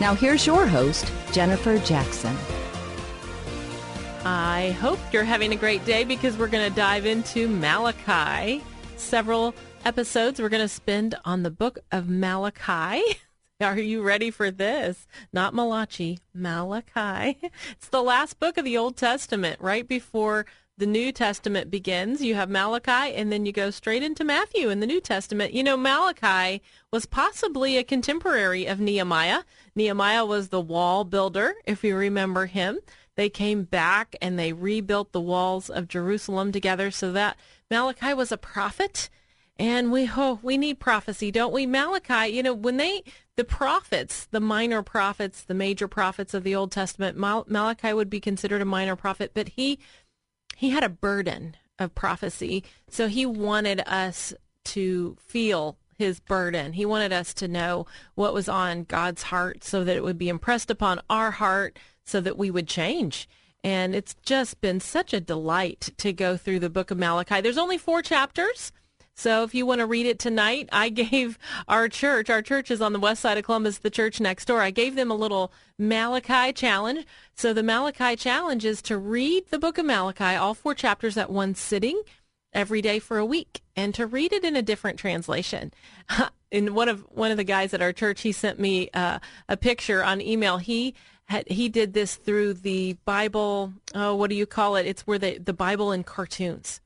Now here's your host, Jennifer Jackson. I hope you're having a great day because we're going to dive into Malachi. Several episodes we're going to spend on the book of Malachi. Are you ready for this? Not Malachi, Malachi. It's the last book of the Old Testament, right before the New Testament begins. You have Malachi, and then you go straight into Matthew in the New Testament. You know, Malachi was possibly a contemporary of Nehemiah. Nehemiah was the wall builder, if you remember him. They came back and they rebuilt the walls of Jerusalem together so that Malachi was a prophet. And we oh, we need prophecy, don't we? Malachi, you know, when they the prophets, the minor prophets, the major prophets of the Old Testament, Mal- Malachi would be considered a minor prophet, but he he had a burden of prophecy. So he wanted us to feel his burden. He wanted us to know what was on God's heart so that it would be impressed upon our heart so that we would change. And it's just been such a delight to go through the book of Malachi. There's only four chapters. So if you want to read it tonight, I gave our church, our church is on the west side of Columbus, the church next door. I gave them a little Malachi challenge. So the Malachi challenge is to read the book of Malachi, all four chapters at one sitting every day for a week and to read it in a different translation. and one of one of the guys at our church, he sent me uh, a picture on email. He had, he did this through the Bible. Oh, what do you call it? It's where the the Bible in cartoons.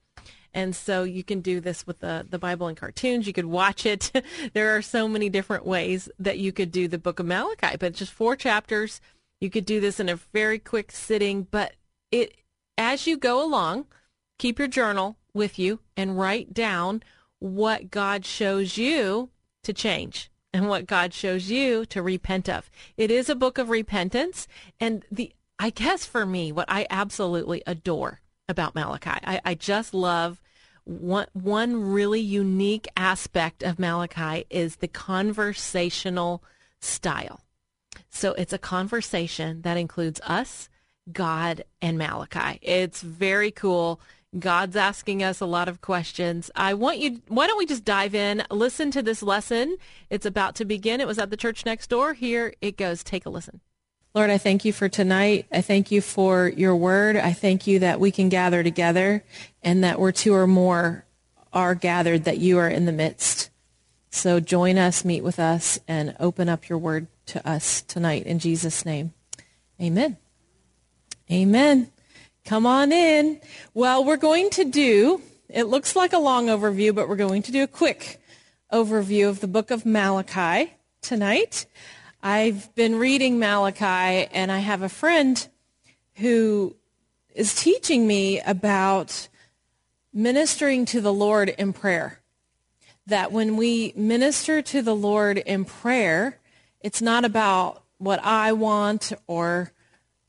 And so you can do this with the, the Bible and cartoons. You could watch it. there are so many different ways that you could do the book of Malachi, but just four chapters. You could do this in a very quick sitting, but it as you go along, keep your journal with you and write down what God shows you to change and what God shows you to repent of. It is a book of repentance and the I guess for me what I absolutely adore about Malachi. I, I just love one one really unique aspect of Malachi is the conversational style. So it's a conversation that includes us, God, and Malachi. It's very cool. God's asking us a lot of questions. I want you, why don't we just dive in, listen to this lesson. It's about to begin. It was at the church next door. Here it goes. Take a listen. Lord, I thank you for tonight. I thank you for your word. I thank you that we can gather together and that where two or more are gathered, that you are in the midst. So join us, meet with us, and open up your word to us tonight in Jesus' name. Amen. Amen. Come on in. Well, we're going to do, it looks like a long overview, but we're going to do a quick overview of the book of Malachi tonight. I've been reading Malachi, and I have a friend who is teaching me about ministering to the Lord in prayer. That when we minister to the Lord in prayer, it's not about what I want or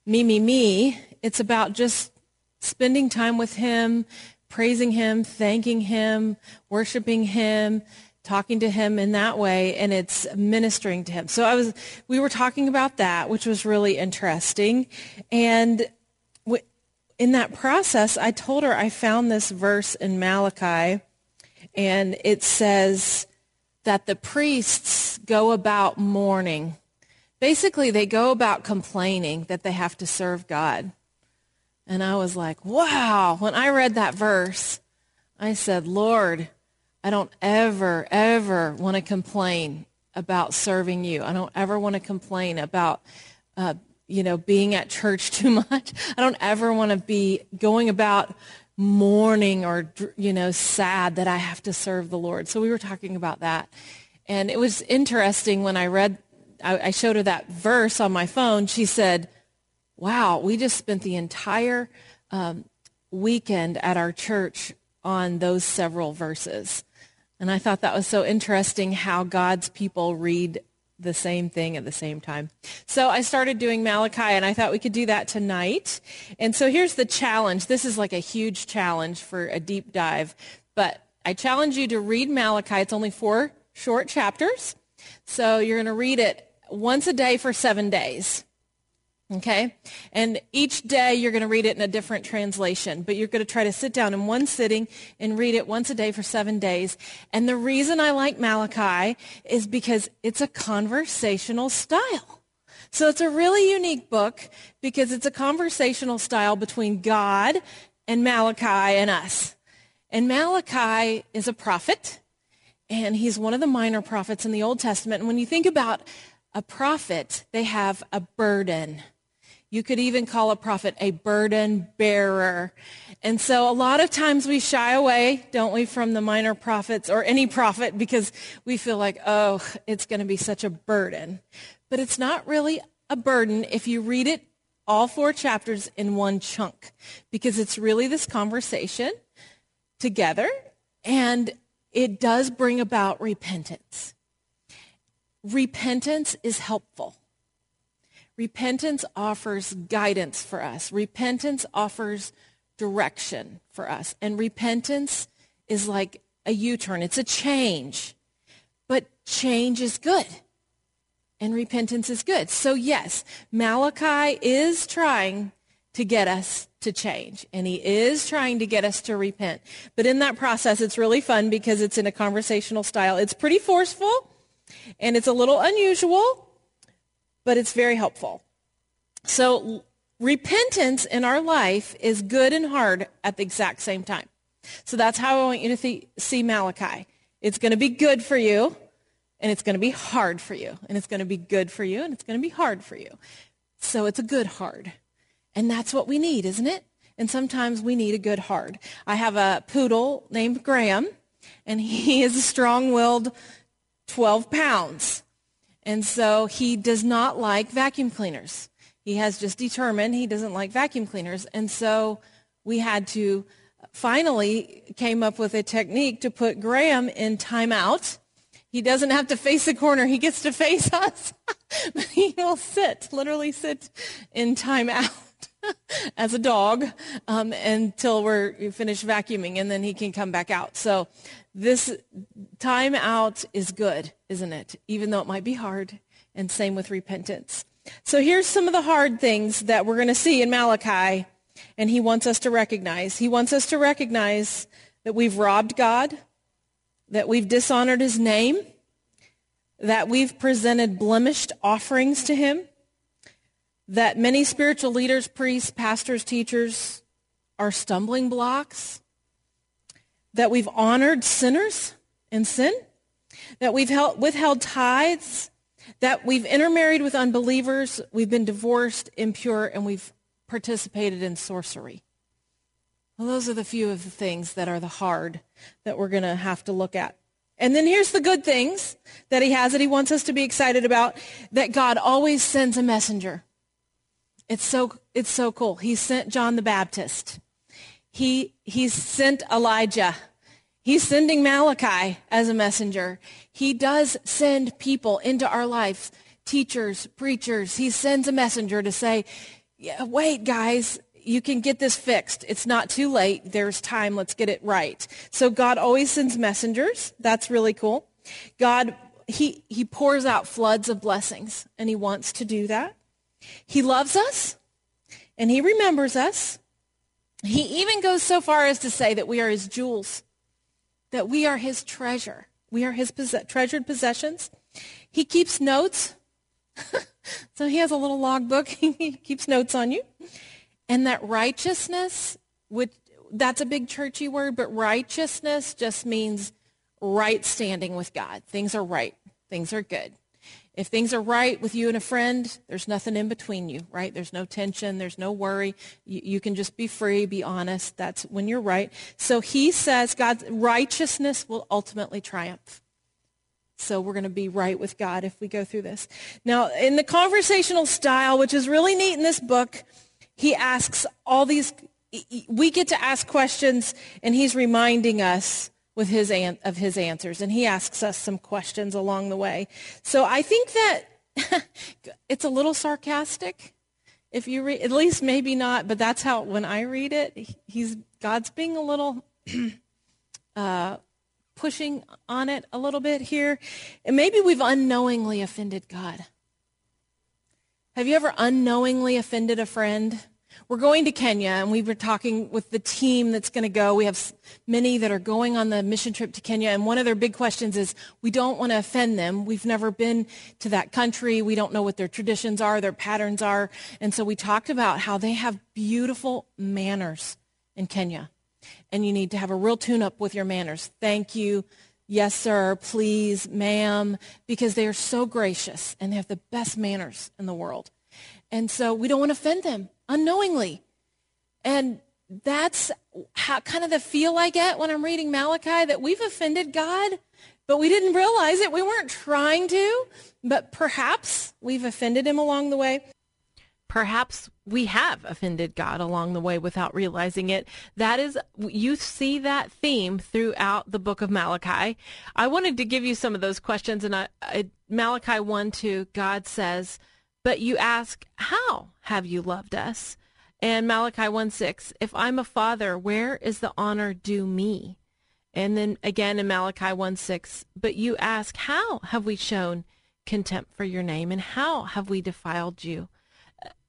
me, me, me. It's about just spending time with Him, praising Him, thanking Him, worshiping Him, talking to him in that way and it's ministering to him. So I was we were talking about that which was really interesting and in that process I told her I found this verse in Malachi and it says that the priests go about mourning. Basically they go about complaining that they have to serve God. And I was like, "Wow, when I read that verse, I said, "Lord, I don't ever, ever want to complain about serving you. I don't ever want to complain about, uh, you know, being at church too much. I don't ever want to be going about mourning or, you know, sad that I have to serve the Lord. So we were talking about that. And it was interesting when I read, I, I showed her that verse on my phone. She said, wow, we just spent the entire um, weekend at our church on those several verses. And I thought that was so interesting how God's people read the same thing at the same time. So I started doing Malachi and I thought we could do that tonight. And so here's the challenge. This is like a huge challenge for a deep dive, but I challenge you to read Malachi. It's only four short chapters. So you're going to read it once a day for seven days. Okay? And each day you're going to read it in a different translation, but you're going to try to sit down in one sitting and read it once a day for seven days. And the reason I like Malachi is because it's a conversational style. So it's a really unique book because it's a conversational style between God and Malachi and us. And Malachi is a prophet, and he's one of the minor prophets in the Old Testament. And when you think about a prophet, they have a burden. You could even call a prophet a burden bearer. And so a lot of times we shy away, don't we, from the minor prophets or any prophet because we feel like, oh, it's going to be such a burden. But it's not really a burden if you read it all four chapters in one chunk because it's really this conversation together and it does bring about repentance. Repentance is helpful. Repentance offers guidance for us. Repentance offers direction for us. And repentance is like a U-turn. It's a change. But change is good. And repentance is good. So yes, Malachi is trying to get us to change. And he is trying to get us to repent. But in that process, it's really fun because it's in a conversational style. It's pretty forceful and it's a little unusual but it's very helpful. So repentance in our life is good and hard at the exact same time. So that's how I want you to th- see Malachi. It's going to be good for you, and it's going to be hard for you. And it's going to be good for you, and it's going to be hard for you. So it's a good hard. And that's what we need, isn't it? And sometimes we need a good hard. I have a poodle named Graham, and he is a strong-willed 12 pounds. And so he does not like vacuum cleaners. He has just determined he doesn't like vacuum cleaners. And so we had to finally came up with a technique to put Graham in timeout. He doesn't have to face the corner. He gets to face us. he will sit, literally sit in timeout as a dog um, until we're finished vacuuming, and then he can come back out. So this time out is good, isn't it? Even though it might be hard. And same with repentance. So here's some of the hard things that we're going to see in Malachi, and he wants us to recognize. He wants us to recognize that we've robbed God, that we've dishonored his name, that we've presented blemished offerings to him, that many spiritual leaders, priests, pastors, teachers are stumbling blocks, that we've honored sinners in sin, that we've held, withheld tithes, that we've intermarried with unbelievers, we've been divorced, impure, and we've participated in sorcery. Well, those are the few of the things that are the hard that we're going to have to look at. And then here's the good things that he has that he wants us to be excited about, that God always sends a messenger. It's so, it's so cool. He sent John the Baptist. He, he sent Elijah. He's sending Malachi as a messenger. He does send people into our lives, teachers, preachers. He sends a messenger to say, yeah, wait, guys, you can get this fixed. It's not too late. There's time. Let's get it right. So God always sends messengers. That's really cool. God, he, he pours out floods of blessings, and he wants to do that. He loves us, and he remembers us. He even goes so far as to say that we are his jewels, that we are his treasure. We are his pos- treasured possessions. He keeps notes. so he has a little logbook. he keeps notes on you. And that righteousness, which that's a big churchy word, but righteousness just means right standing with God. Things are right. things are good. If things are right with you and a friend, there's nothing in between you, right? There's no tension. There's no worry. You, you, can just be free, be honest. That's when you're right. So he says God's righteousness will ultimately triumph. So we're going to be right with God if we go through this. Now, in the conversational style, which is really neat in this book, he asks all these, we get to ask questions and he's reminding us with his an- of his answers, and he asks us some questions along the way. So I think that it's a little sarcastic. If you read, at least maybe not, but that's how when I read it, he's God's being a little uh, pushing on it a little bit here, and maybe we've unknowingly offended God. Have you ever unknowingly offended a friend? We're going to Kenya, and we were talking with the team that's going to go. We have many that are going on the mission trip to Kenya, and one of their big questions is we don't want to offend them. We've never been to that country. We don't know what their traditions are, their patterns are. And so we talked about how they have beautiful manners in Kenya, and you need to have a real tune up with your manners. Thank you. Yes, sir. Please, ma'am, because they are so gracious and they have the best manners in the world. And so we don't want to offend them unknowingly. And that's how, kind of the feel I get when I'm reading Malachi that we've offended God, but we didn't realize it. We weren't trying to, but perhaps we've offended him along the way. Perhaps we have offended God along the way without realizing it. That is, you see that theme throughout the book of Malachi. I wanted to give you some of those questions. And I, I, Malachi 1 2, God says, but you ask, How have you loved us? And Malachi 1 6, If I'm a father, where is the honor due me? And then again in Malachi 1 6, But you ask, How have we shown contempt for your name? And how have we defiled you?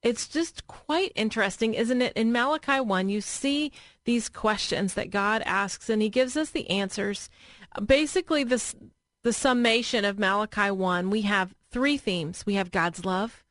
It's just quite interesting, isn't it? In Malachi 1, you see these questions that God asks, and he gives us the answers. Basically, this, the summation of Malachi 1, we have three themes. We have God's love,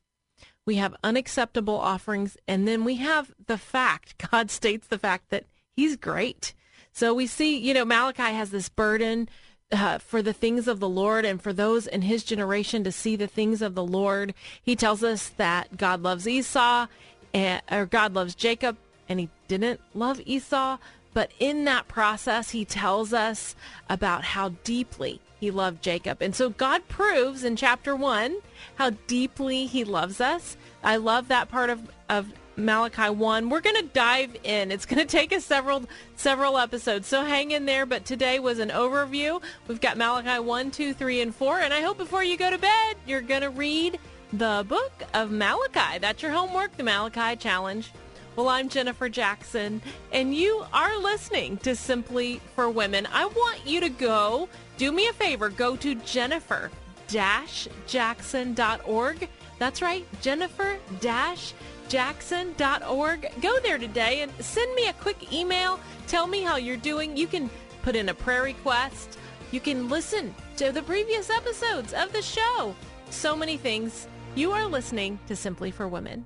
we have unacceptable offerings, and then we have the fact, God states the fact that he's great. So we see, you know, Malachi has this burden uh, for the things of the Lord and for those in his generation to see the things of the Lord. He tells us that God loves Esau, and, or God loves Jacob, and he didn't love Esau. But in that process, he tells us about how deeply he loved Jacob. And so God proves in chapter one how deeply he loves us. I love that part of, of Malachi 1. We're going to dive in. It's going to take us several several episodes. So hang in there, but today was an overview. We've got Malachi 1, 2, 3 and 4, and I hope before you go to bed, you're going to read the book of Malachi. That's your homework, the Malachi challenge. Well, I'm Jennifer Jackson, and you are listening to Simply for Women. I want you to go, do me a favor, go to jennifer-jackson.org. That's right, jennifer-jackson.org. Go there today and send me a quick email. Tell me how you're doing. You can put in a prayer request. You can listen to the previous episodes of the show. So many things. You are listening to Simply for Women.